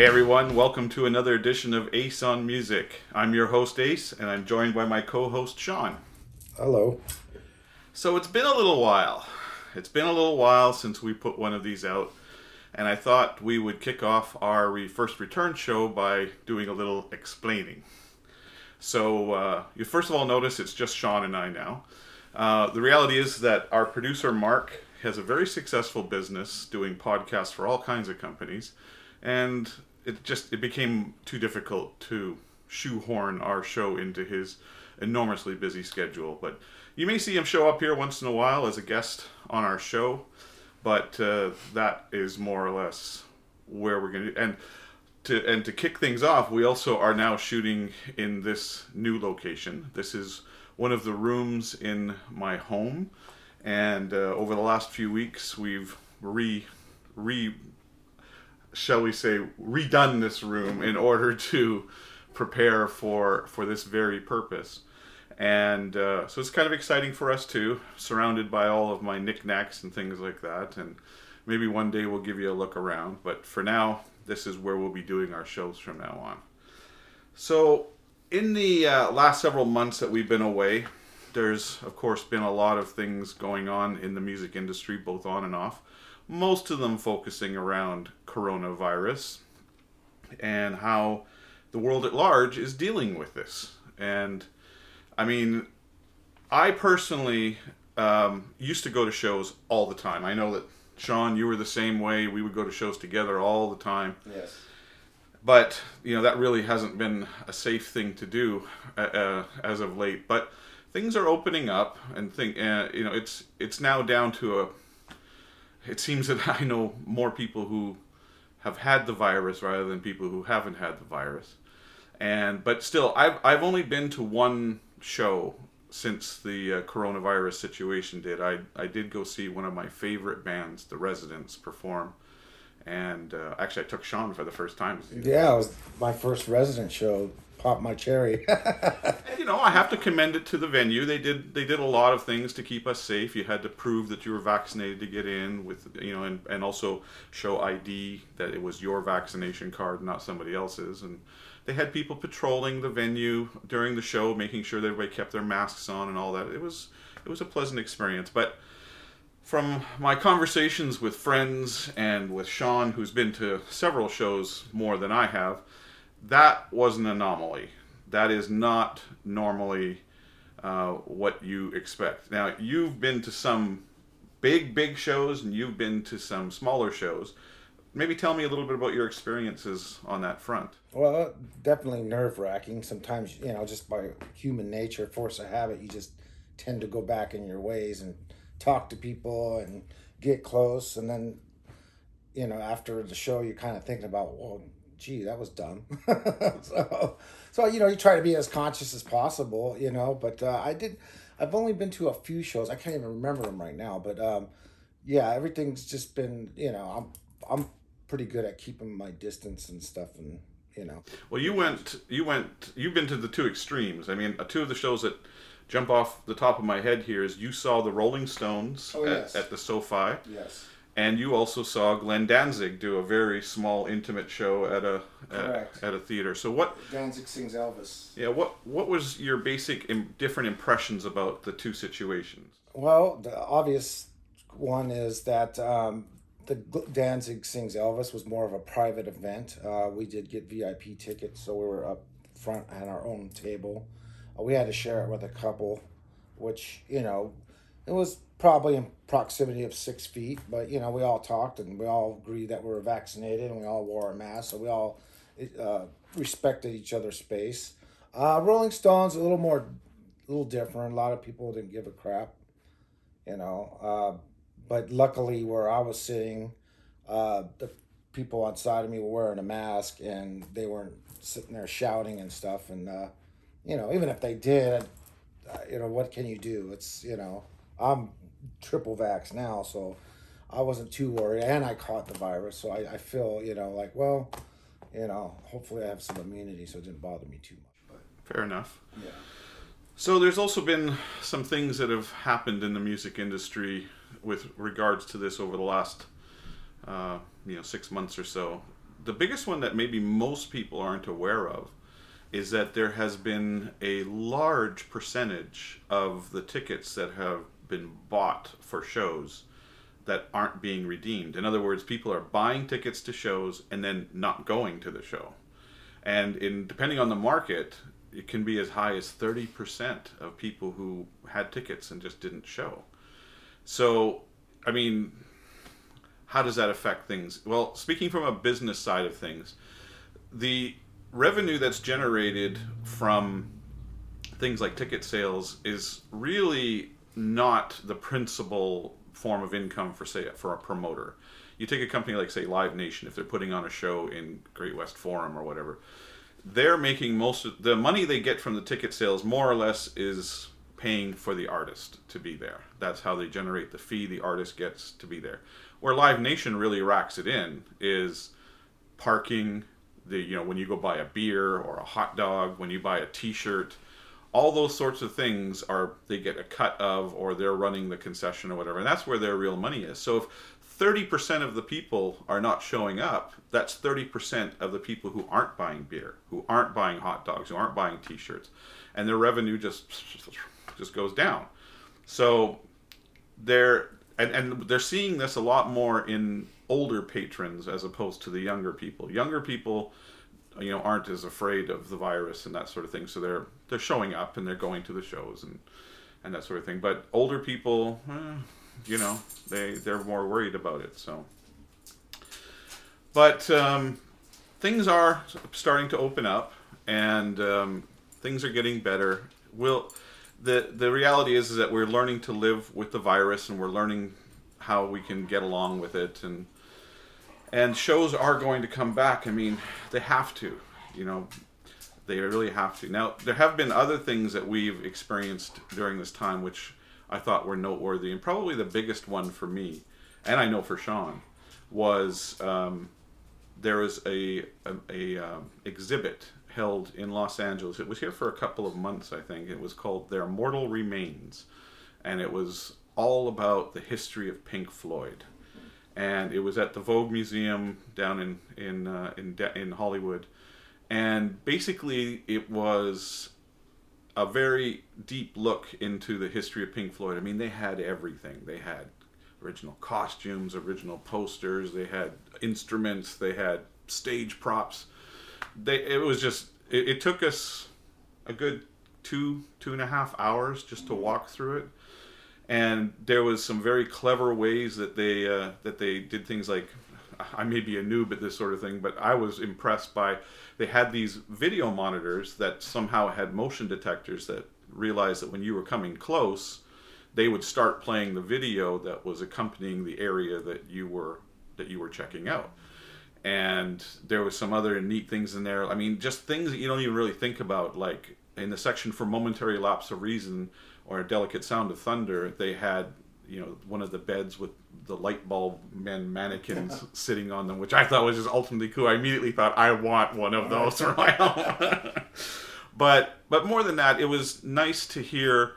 Hey everyone, welcome to another edition of Ace on Music. I'm your host Ace, and I'm joined by my co-host Sean. Hello. So it's been a little while. It's been a little while since we put one of these out, and I thought we would kick off our re- first return show by doing a little explaining. So uh, you first of all notice it's just Sean and I now. Uh, the reality is that our producer Mark has a very successful business doing podcasts for all kinds of companies, and it just it became too difficult to shoehorn our show into his enormously busy schedule. But you may see him show up here once in a while as a guest on our show, but uh, that is more or less where we're going to and to and to kick things off, we also are now shooting in this new location. This is one of the rooms in my home, and uh, over the last few weeks, we've re re shall we say redone this room in order to prepare for for this very purpose. And uh, so it's kind of exciting for us too, surrounded by all of my knickknacks and things like that. And maybe one day we'll give you a look around. But for now, this is where we'll be doing our shows from now on. So, in the uh, last several months that we've been away, there's of course been a lot of things going on in the music industry, both on and off. Most of them focusing around coronavirus and how the world at large is dealing with this. And I mean, I personally um, used to go to shows all the time. I know that Sean, you were the same way. We would go to shows together all the time. Yes. But you know that really hasn't been a safe thing to do uh, uh, as of late. But things are opening up, and think uh, you know it's it's now down to a. It seems that I know more people who have had the virus rather than people who haven't had the virus, and but still, I've I've only been to one show since the uh, coronavirus situation did. I I did go see one of my favorite bands, The Residents, perform, and uh, actually I took Sean for the first time. Yeah, it was my first resident show. Pop my cherry. And, you know, I have to commend it to the venue. They did they did a lot of things to keep us safe. You had to prove that you were vaccinated to get in with you know, and, and also show ID that it was your vaccination card, not somebody else's. And they had people patrolling the venue during the show, making sure that everybody kept their masks on and all that. It was it was a pleasant experience. But from my conversations with friends and with Sean, who's been to several shows more than I have, that was an anomaly. That is not normally uh, what you expect. Now, you've been to some big, big shows and you've been to some smaller shows. Maybe tell me a little bit about your experiences on that front. well, definitely nerve wracking. Sometimes, you know, just by human nature, force of habit, you just tend to go back in your ways and talk to people and get close. And then, you know, after the show, you're kind of thinking about, well, gee, that was dumb. so, so, you know, you try to be as conscious as possible, you know, but uh, I did, I've only been to a few shows. I can't even remember them right now, but um, yeah, everything's just been, you know, I'm, I'm pretty good at keeping my distance and stuff and, you know. Well, you went, you went, you've been to the two extremes. I mean, uh, two of the shows that jump off the top of my head here is you saw the Rolling Stones Oh, at, yes. at the SoFi. Yes. And you also saw Glenn Danzig do a very small, intimate show at a at, at a theater. So what? Danzig sings Elvis. Yeah, what what was your basic Im- different impressions about the two situations? Well, the obvious one is that um, the Danzig sings Elvis was more of a private event. Uh, we did get VIP tickets, so we were up front at our own table. We had to share it with a couple, which you know, it was probably in proximity of six feet, but you know, we all talked and we all agreed that we were vaccinated and we all wore a mask, so we all uh, respected each other's space. Uh, Rolling Stones a little more, a little different. A lot of people didn't give a crap, you know. Uh, but luckily, where I was sitting, uh, the people outside of me were wearing a mask and they weren't sitting there shouting and stuff. And uh, you know, even if they did, uh, you know, what can you do? It's you know, I'm triple vax now, so I wasn't too worried, and I caught the virus, so I, I feel you know like well, you know, hopefully I have some immunity, so it didn't bother me too much. But Fair enough. yeah. So there's also been some things that have happened in the music industry with regards to this over the last, uh, you know, six months or so. the biggest one that maybe most people aren't aware of is that there has been a large percentage of the tickets that have been bought for shows that aren't being redeemed. In other words, people are buying tickets to shows and then not going to the show. And in depending on the market, it can be as high as 30% of people who had tickets and just didn't show. So, I mean, how does that affect things? Well, speaking from a business side of things, the revenue that's generated from things like ticket sales is really not the principal form of income for say for a promoter. You take a company like say Live Nation if they're putting on a show in Great West Forum or whatever, they're making most of the money they get from the ticket sales more or less is paying for the artist to be there. That's how they generate the fee the artist gets to be there. Where Live Nation really racks it in is parking, the you know when you go buy a beer or a hot dog, when you buy a T-shirt, all those sorts of things are they get a cut of, or they're running the concession or whatever, and that's where their real money is. So if 30% of the people are not showing up, that's 30% of the people who aren't buying beer, who aren't buying hot dogs, who aren't buying t-shirts, and their revenue just just goes down. So they're and, and they're seeing this a lot more in older patrons as opposed to the younger people. Younger people, you know, aren't as afraid of the virus and that sort of thing, so they're they're showing up and they're going to the shows and and that sort of thing. But older people, eh, you know, they they're more worried about it. So, but um, things are starting to open up and um, things are getting better. Will the the reality is is that we're learning to live with the virus and we're learning how we can get along with it and and shows are going to come back. I mean, they have to. You know, they really have to. Now, there have been other things that we've experienced during this time which I thought were noteworthy, and probably the biggest one for me, and I know for Sean, was um, there was a, a, a um, exhibit held in Los Angeles. It was here for a couple of months, I think. It was called Their Mortal Remains, and it was all about the history of Pink Floyd and it was at the Vogue Museum down in in uh, in, in Hollywood, and basically it was a very deep look into the history of Pink Floyd. I mean, they had everything. They had original costumes, original posters. They had instruments. They had stage props. They it was just it, it took us a good two two and a half hours just to walk through it and there was some very clever ways that they uh, that they did things like I may be a noob at this sort of thing, but I was impressed by they had these video monitors that somehow had motion detectors that realized that when you were coming close, they would start playing the video that was accompanying the area that you were that you were checking out. And there was some other neat things in there. I mean, just things that you don't even really think about, like in the section for momentary lapse of reason or a delicate sound of thunder, they had you know one of the beds with the light bulb men mannequins sitting on them, which I thought was just ultimately cool. I immediately thought I want one of those for my home. but but more than that, it was nice to hear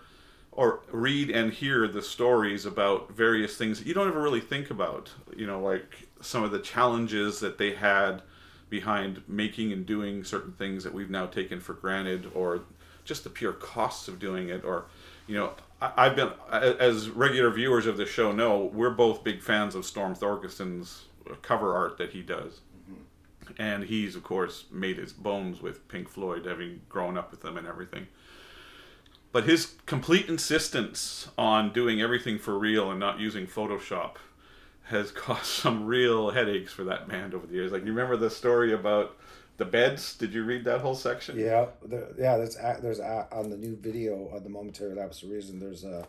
or read and hear the stories about various things that you don't ever really think about. You know, like some of the challenges that they had behind making and doing certain things that we've now taken for granted, or just the pure costs of doing it, or you know, I, have been as regular viewers of the show know we're both big fans of Storm Thorgerson's cover art that he does, mm-hmm. and he's of course made his bones with Pink Floyd, having grown up with them and everything. But his complete insistence on doing everything for real and not using Photoshop has caused some real headaches for that band over the years. Like, you remember the story about the beds. Did you read that whole section? Yeah, there, yeah. There's there's on the new video of the momentary lapse of reason. There's a,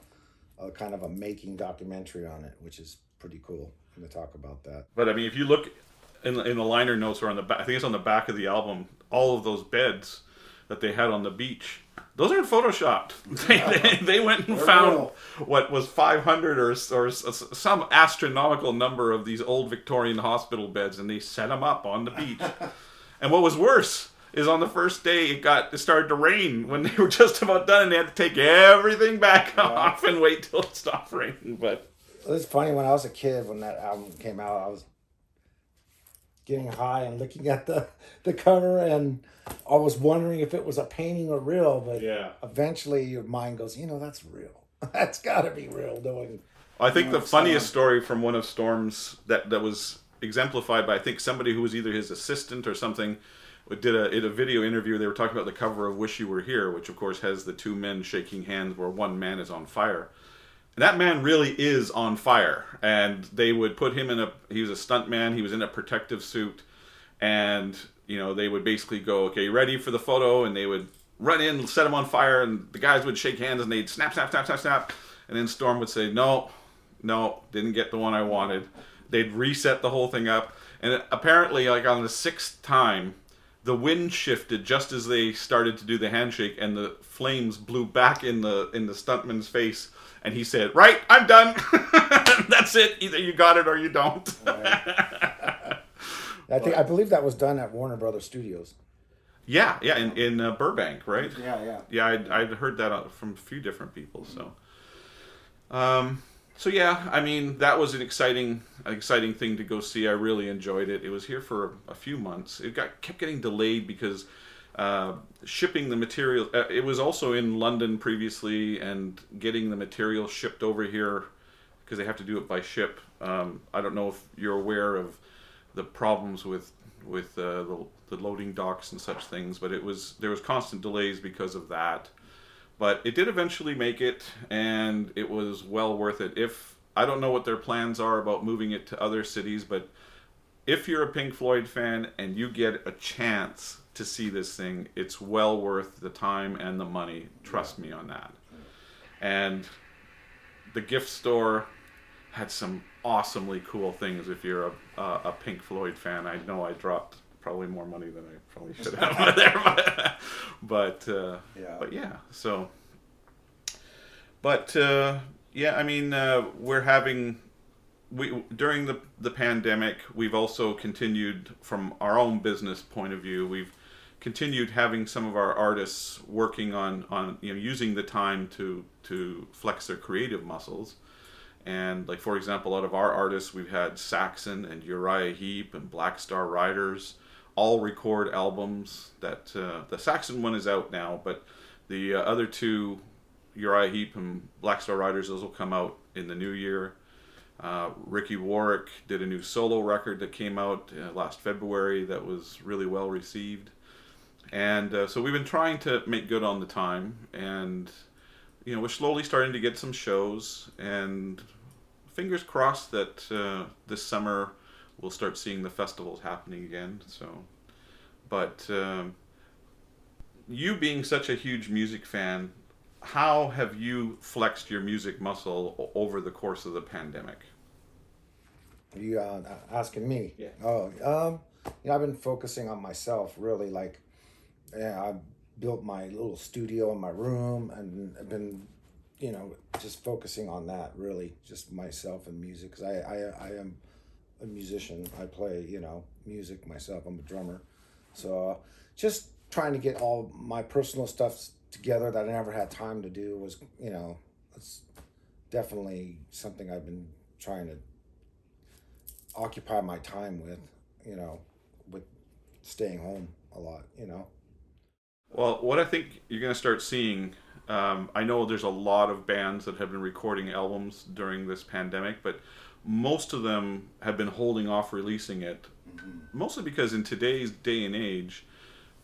a kind of a making documentary on it, which is pretty cool. I'm to talk about that. But I mean, if you look in in the liner notes or on the back, I think it's on the back of the album. All of those beds that they had on the beach. Those aren't photoshopped. They, they, they went and found what was 500 or, or some astronomical number of these old Victorian hospital beds, and they set them up on the beach. And what was worse is on the first day it got it started to rain when they were just about done and they had to take everything back off and wait till it stopped raining. But it's funny when I was a kid when that album came out, I was getting high and looking at the the cover, and I was wondering if it was a painting or real. But Yeah. eventually, your mind goes, you know, that's real. that's got to be real. Knowing I think the funniest story from one of Storm's that that was exemplified by I think somebody who was either his assistant or something did a a video interview. They were talking about the cover of "Wish You Were Here," which of course has the two men shaking hands where one man is on fire. And that man really is on fire, and they would put him in a. He was a stunt man. He was in a protective suit, and you know they would basically go, "Okay, ready for the photo?" And they would run in, set him on fire, and the guys would shake hands, and they'd snap, snap, snap, snap, snap, and then Storm would say, "No, no, didn't get the one I wanted." They'd reset the whole thing up, and apparently, like on the sixth time, the wind shifted just as they started to do the handshake, and the flames blew back in the in the stuntman's face, and he said, "Right, I'm done. That's it. Either you got it or you don't." I think I believe that was done at Warner Brothers Studios. yeah, yeah, in in uh, Burbank, right? Yeah, yeah. yeah, I'd, I'd heard that uh, from a few different people. So, um, so yeah, I mean that was an exciting, an exciting thing to go see. I really enjoyed it. It was here for a few months. It got kept getting delayed because uh, shipping the material. Uh, it was also in London previously, and getting the material shipped over here because they have to do it by ship. Um, I don't know if you're aware of the problems with with uh, the, the loading docks and such things, but it was there was constant delays because of that. But it did eventually make it, and it was well worth it. If I don't know what their plans are about moving it to other cities, but if you're a Pink Floyd fan and you get a chance to see this thing, it's well worth the time and the money. Trust me on that. And the gift store had some awesomely cool things. If you're a, a, Pink Floyd fan, I know I dropped probably more money than I probably should have there, but but, uh, Yeah. but yeah. So, but uh, yeah, I mean, uh, we're having we during the the pandemic, we've also continued from our own business point of view. We've continued having some of our artists working on on you know using the time to to flex their creative muscles. And like for example, out of our artists, we've had Saxon and Uriah Heep and Black Star Riders all record albums. That uh, the Saxon one is out now, but the uh, other two, Uriah Heep and Black Star Riders, those will come out in the new year. Uh, Ricky Warwick did a new solo record that came out uh, last February that was really well received. And uh, so we've been trying to make good on the time, and you know we're slowly starting to get some shows, and fingers crossed that uh, this summer we'll start seeing the festivals happening again. So, but um, you being such a huge music fan, how have you flexed your music muscle over the course of the pandemic? You uh, asking me? Yeah. Oh, um, you know, I've been focusing on myself really. Like, yeah, I built my little studio in my room, and I've been, you know, just focusing on that really, just myself and music. Because I, I, I am a musician. I play, you know, music myself. I'm a drummer, so just trying to get all my personal stuff together that I never had time to do was, you know, it's definitely something I've been trying to occupy my time with, you know, with staying home a lot, you know. Well, what I think you're going to start seeing, um, I know there's a lot of bands that have been recording albums during this pandemic, but most of them have been holding off releasing it, mm-hmm. mostly because in today's day and age,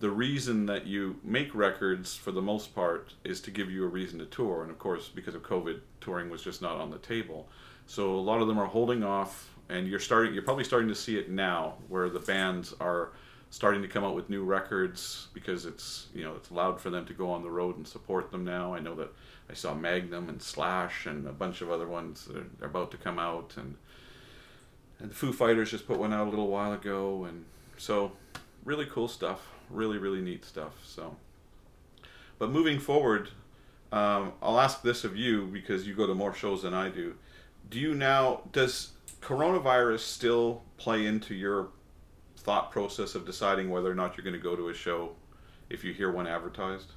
the reason that you make records for the most part is to give you a reason to tour. And of course, because of COVID, touring was just not on the table. So a lot of them are holding off, and you're starting. You're probably starting to see it now, where the bands are starting to come out with new records because it's you know it's allowed for them to go on the road and support them now. I know that I saw Magnum and Slash and a bunch of other ones that are about to come out, and and the Foo Fighters just put one out a little while ago, and so really cool stuff, really really neat stuff. So, but moving forward, um, I'll ask this of you because you go to more shows than I do. Do you now does coronavirus still play into your thought process of deciding whether or not you're going to go to a show if you hear one advertised?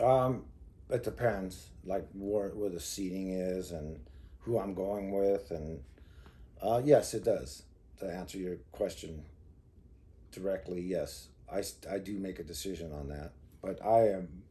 Um, it depends, like where where the seating is and who I'm going with, and uh, yes, it does. To answer your question, directly, yes, I, I do make a decision on that. But I am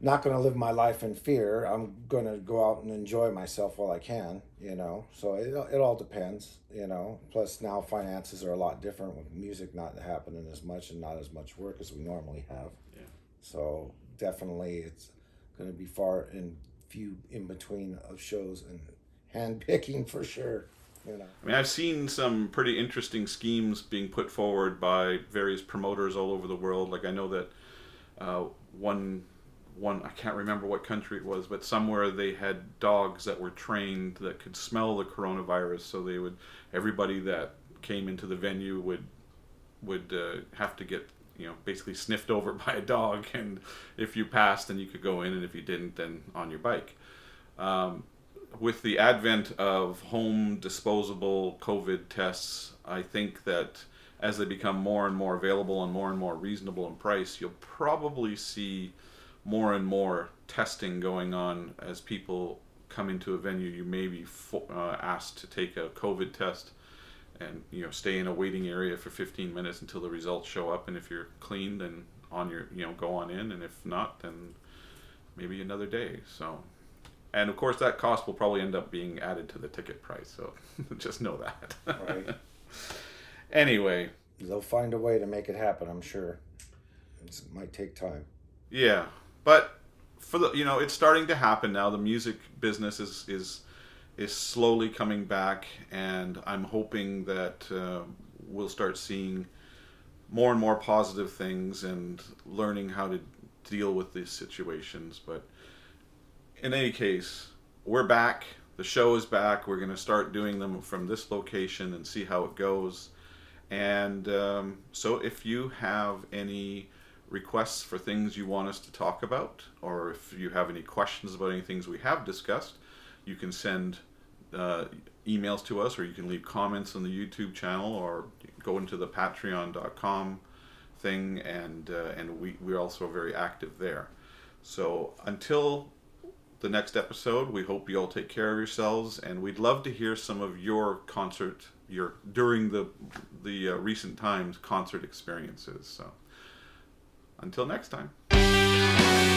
not going to live my life in fear. I'm going to go out and enjoy myself while I can, you know. So it, it all depends, you know. Plus, now finances are a lot different with music not happening as much and not as much work as we normally have. Yeah. So definitely it's going to be far and few in between of shows and handpicking for sure. You know. I mean, I've seen some pretty interesting schemes being put forward by various promoters all over the world. Like I know that uh, one one I can't remember what country it was, but somewhere they had dogs that were trained that could smell the coronavirus, so they would everybody that came into the venue would would uh, have to get you know basically sniffed over by a dog, and if you passed, then you could go in, and if you didn't, then on your bike. Um, with the advent of home disposable COVID tests, I think that as they become more and more available and more and more reasonable in price, you'll probably see more and more testing going on as people come into a venue. You may be fo- uh, asked to take a COVID test and you know stay in a waiting area for 15 minutes until the results show up. And if you're clean, then on your you know go on in, and if not, then maybe another day. So and of course that cost will probably end up being added to the ticket price so just know that Right. anyway They'll find a way to make it happen, I'm sure. It's, it might take time. yeah but for the you know it's starting to happen now the music business is is is slowly coming back and i'm hoping that uh, we'll start seeing more and more positive things and learning how to deal with these situations but in any case, we're back. The show is back. We're going to start doing them from this location and see how it goes. And um, so, if you have any requests for things you want us to talk about, or if you have any questions about any things we have discussed, you can send uh, emails to us, or you can leave comments on the YouTube channel, or go into the Patreon.com thing, and uh, and we we're also very active there. So until the next episode. We hope you all take care of yourselves, and we'd love to hear some of your concert, your during the the uh, recent times concert experiences. So, until next time.